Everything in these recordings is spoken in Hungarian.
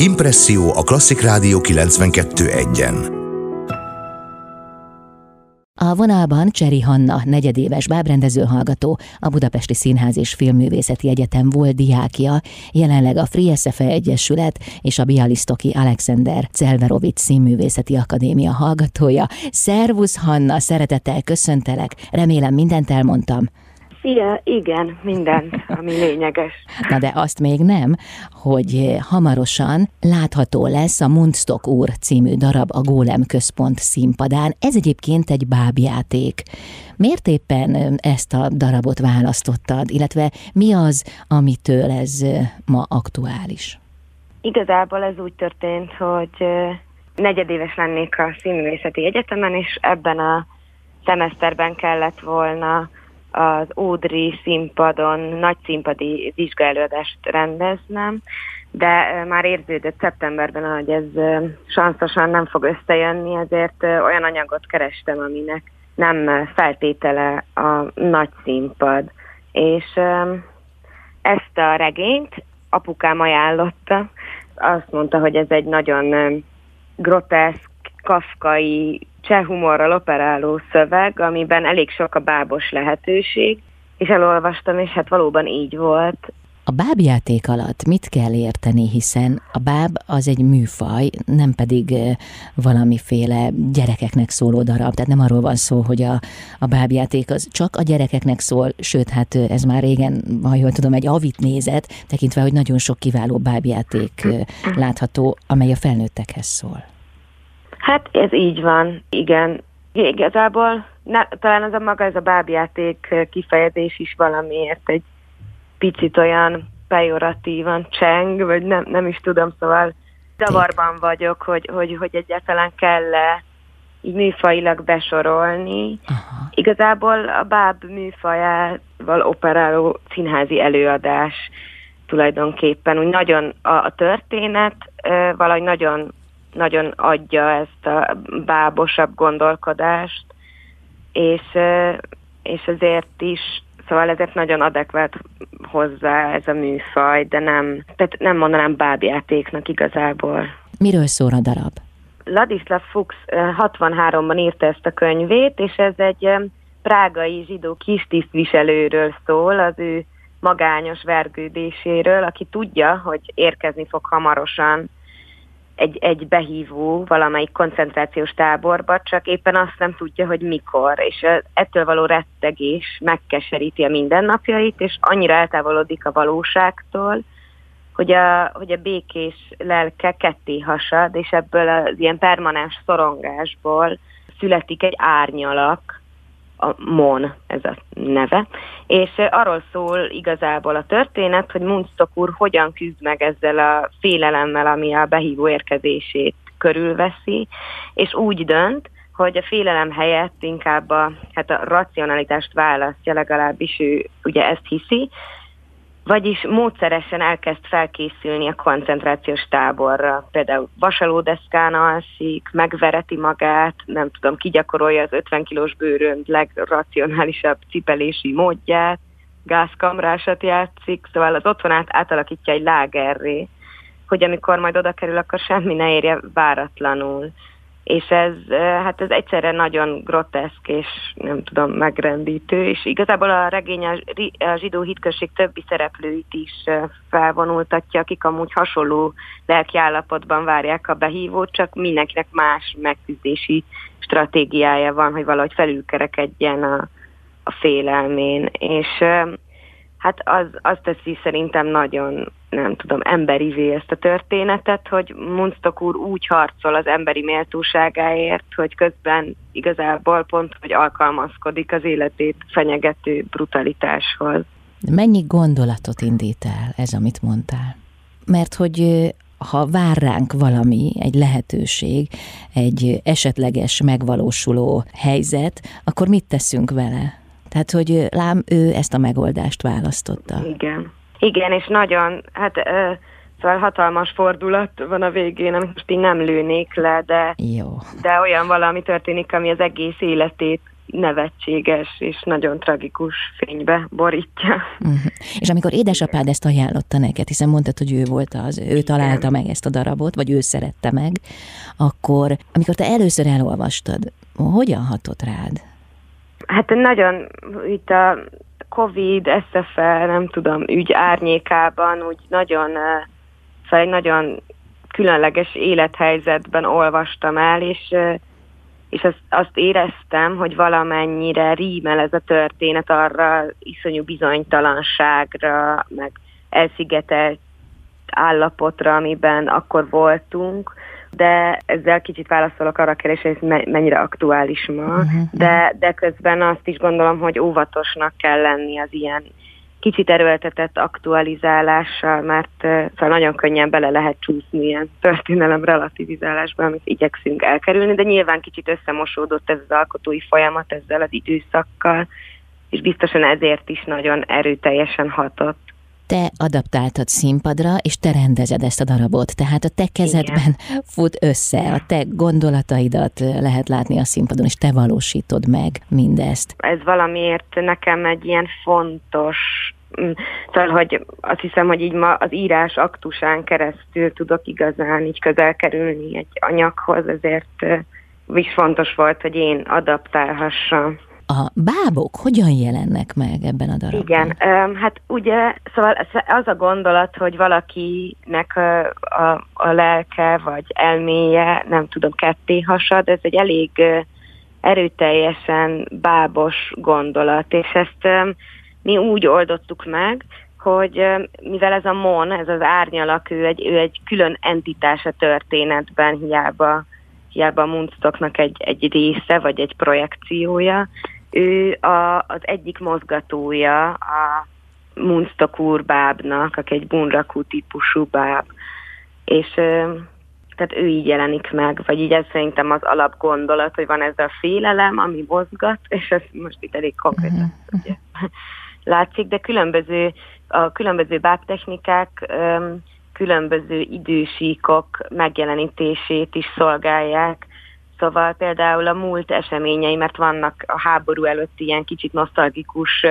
Impresszió a Klasszik Rádió 92.1-en. A vonalban Cseri Hanna, negyedéves bábrendező hallgató, a Budapesti Színház és Filmművészeti Egyetem volt diákja, jelenleg a Frieszefe Egyesület és a Bialisztoki Alexander Celverovics Színművészeti Akadémia hallgatója. Szervusz Hanna, szeretettel köszöntelek, remélem mindent elmondtam. Szia, igen, mindent, ami lényeges. Na de azt még nem, hogy hamarosan látható lesz a Mundstock úr című darab a Gólem Központ színpadán. Ez egyébként egy bábjáték. Miért éppen ezt a darabot választottad, illetve mi az, amitől ez ma aktuális? Igazából ez úgy történt, hogy negyedéves lennék a Színművészeti Egyetemen, és ebben a szemeszterben kellett volna az Ódri színpadon nagy színpadi vizsgálódást rendeznem, de már érződött szeptemberben, hogy ez sanszosan nem fog összejönni, ezért olyan anyagot kerestem, aminek nem feltétele a nagy színpad. És ezt a regényt apukám ajánlotta, azt mondta, hogy ez egy nagyon groteszk, kafkai, cseh humorral operáló szöveg, amiben elég sok a bábos lehetőség, és elolvastam, és hát valóban így volt. A bábjáték alatt mit kell érteni, hiszen a báb az egy műfaj, nem pedig valamiféle gyerekeknek szóló darab. Tehát nem arról van szó, hogy a, a bábjáték az csak a gyerekeknek szól, sőt, hát ez már régen, ha jól tudom, egy avit nézet, tekintve, hogy nagyon sok kiváló bábjáték látható, amely a felnőttekhez szól. Hát ez így van, igen. Igazából ne, talán az a maga, ez a bábjáték kifejezés is valamiért egy picit olyan pejoratívan cseng, vagy nem, nem is tudom, szóval zavarban vagyok, hogy, hogy, hogy egyáltalán kell-e így műfajilag besorolni. Aha. Igazából a báb műfajával operáló színházi előadás tulajdonképpen úgy nagyon a, a történet valahogy nagyon nagyon adja ezt a bábosabb gondolkodást, és, és ezért is, szóval ezért nagyon adekvát hozzá ez a műfaj, de nem, tehát nem mondanám bábjátéknak igazából. Miről szól a darab? Ladislav Fuchs 63-ban írta ezt a könyvét, és ez egy prágai zsidó kistisztviselőről szól, az ő magányos vergődéséről, aki tudja, hogy érkezni fog hamarosan egy, egy behívó valamelyik koncentrációs táborba, csak éppen azt nem tudja, hogy mikor, és ettől való rettegés megkeseríti a mindennapjait, és annyira eltávolodik a valóságtól, hogy a, hogy a békés lelke ketté hasad, és ebből az ilyen permanens szorongásból születik egy árnyalak, a Mon, ez a neve, és arról szól igazából a történet, hogy Munztok úr hogyan küzd meg ezzel a félelemmel, ami a behívó érkezését körülveszi, és úgy dönt, hogy a félelem helyett inkább a, hát a racionalitást választja, legalábbis ő ugye ezt hiszi, vagyis módszeresen elkezd felkészülni a koncentrációs táborra. Például vasalódeszkán alszik, megvereti magát, nem tudom, kigyakorolja az 50 kilós bőrön legracionálisabb cipelési módját, gázkamrásat játszik, szóval az otthonát átalakítja egy lágerré, hogy amikor majd oda kerül, akkor semmi ne érje váratlanul és ez, hát ez egyszerre nagyon groteszk és nem tudom, megrendítő, és igazából a regény a, zsidó hitközség többi szereplőit is felvonultatja, akik amúgy hasonló lelkiállapotban várják a behívót, csak mindenkinek más megküzdési stratégiája van, hogy valahogy felülkerekedjen a, a félelmén, és hát az, az teszi szerintem nagyon, nem tudom, emberivé ezt a történetet, hogy Munztok úr úgy harcol az emberi méltóságáért, hogy közben igazából pont, hogy alkalmazkodik az életét fenyegető brutalitáshoz. Mennyi gondolatot indít el ez, amit mondtál? Mert hogy ha vár ránk valami, egy lehetőség, egy esetleges megvalósuló helyzet, akkor mit teszünk vele? Tehát, hogy lám, ő ezt a megoldást választotta. Igen. Igen, és nagyon, hát szóval hatalmas fordulat van a végén, amit most így nem lőnék le, de, Jó. de olyan valami történik, ami az egész életét nevetséges és nagyon tragikus fénybe borítja. Uh-huh. És amikor édesapád ezt ajánlotta neked, hiszen mondtad, hogy ő volt az, ő találta meg ezt a darabot, vagy ő szerette meg, akkor amikor te először elolvastad, hogyan hatott rád? Hát nagyon itt a Covid, SFL, nem tudom, ügy árnyékában úgy nagyon, szóval egy nagyon különleges élethelyzetben olvastam el, és, és azt, azt éreztem, hogy valamennyire rímel ez a történet arra iszonyú bizonytalanságra, meg elszigetelt állapotra, amiben akkor voltunk, de ezzel kicsit válaszolok arra a kérdésre, hogy mennyire aktuális ma, uh-huh. de, de közben azt is gondolom, hogy óvatosnak kell lenni az ilyen kicsit erőltetett aktualizálással, mert szóval nagyon könnyen bele lehet csúszni ilyen történelem relativizálásba, amit igyekszünk elkerülni, de nyilván kicsit összemosódott ez az alkotói folyamat ezzel az időszakkal, és biztosan ezért is nagyon erőteljesen hatott te adaptáltad színpadra, és te rendezed ezt a darabot, tehát a te kezedben Igen. fut össze, a te gondolataidat lehet látni a színpadon, és te valósítod meg mindezt. Ez valamiért nekem egy ilyen fontos mm, Szóval, hogy azt hiszem, hogy így ma az írás aktusán keresztül tudok igazán így közel kerülni egy anyaghoz, ezért is fontos volt, hogy én adaptálhassam a bábok hogyan jelennek meg ebben a darabban? Igen, hát ugye, szóval az a gondolat, hogy valakinek a, a, a lelke vagy elméje, nem tudom, ketté hasad, ez egy elég erőteljesen bábos gondolat, és ezt mi úgy oldottuk meg, hogy mivel ez a Mon, ez az árnyalak, ő egy, ő egy külön entitás a történetben, hiába, hiába a egy, egy része, vagy egy projekciója, ő a, az egyik mozgatója a Munstakur bábnak, aki egy bunrakú típusú báb. És tehát ő így jelenik meg, vagy így ez szerintem az alapgondolat, hogy van ez a félelem, ami mozgat, és ez most itt elég konkrét uh-huh. ugye, látszik, de különböző, a különböző bábtechnikák különböző idősíkok megjelenítését is szolgálják, Szóval például a múlt eseményei, mert vannak a háború előtt ilyen kicsit nosztalgikus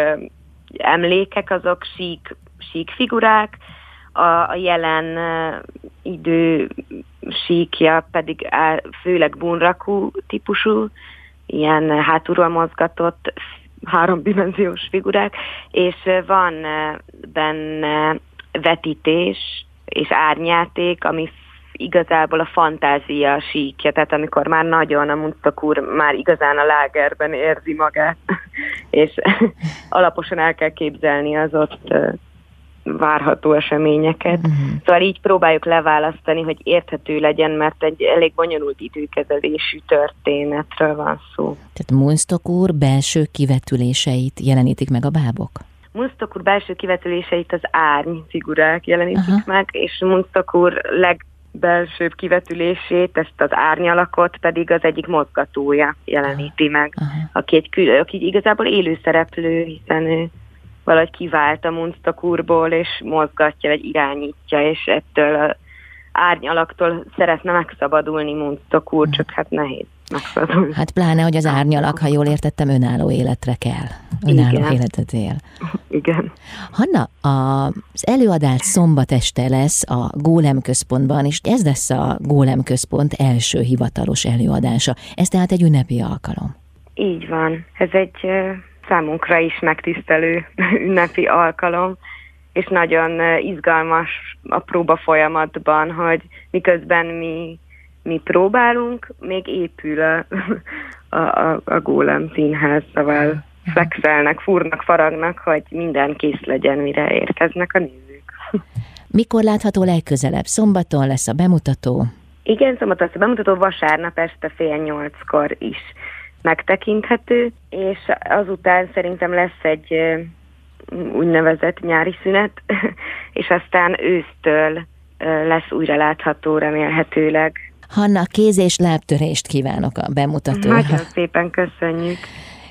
emlékek, azok sík, sík figurák, a, a jelen idő síkja pedig főleg bunrakú típusú, ilyen hátulról mozgatott háromdimenziós figurák, és van benne vetítés és árnyáték, ami igazából a fantázia síkja, tehát amikor már nagyon a Munztok úr már igazán a lágerben érzi magát, és alaposan el kell képzelni az ott várható eseményeket. Uh-huh. Szóval így próbáljuk leválasztani, hogy érthető legyen, mert egy elég bonyolult időkezelésű történetről van szó. Tehát Munztok úr belső kivetüléseit jelenítik meg a bábok? Munztok úr belső kivetüléseit az árny figurák jelenítik uh-huh. meg, és Munztok úr leg belsőbb kivetülését, ezt az árnyalakot pedig az egyik mozgatója jeleníti meg, uh-huh. aki, egy kül, aki igazából élő szereplő, hiszen ő valahogy kivált a Munstakurból, és mozgatja, vagy irányítja, és ettől a árnyalaktól szeretne megszabadulni Munstakur, uh-huh. csak hát nehéz megszabadulni. Hát pláne, hogy az árnyalak, ha jól értettem, önálló életre kell. Önálló Igen. életet él. Igen. Hanna, az előadás szombat este lesz a Gólem központban, és ez lesz a Gólem központ első hivatalos előadása. Ez tehát egy ünnepi alkalom. Így van. Ez egy számunkra is megtisztelő ünnepi alkalom, és nagyon izgalmas a próba folyamatban, hogy miközben mi mi próbálunk, még épül a, a, a, a Gólem színház, szóval flexelnek, fúrnak, faragnak, hogy minden kész legyen, mire érkeznek a nézők. Mikor látható legközelebb? Szombaton lesz a bemutató? Igen, szombaton lesz a bemutató, vasárnap este fél nyolckor is megtekinthető, és azután szerintem lesz egy úgynevezett nyári szünet, és aztán ősztől lesz újra látható remélhetőleg Hanna, kéz és lábtörést kívánok a bemutató. Nagyon szépen köszönjük.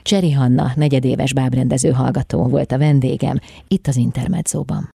Cseri Hanna, negyedéves bábrendező hallgató volt a vendégem, itt az Intermedzóban.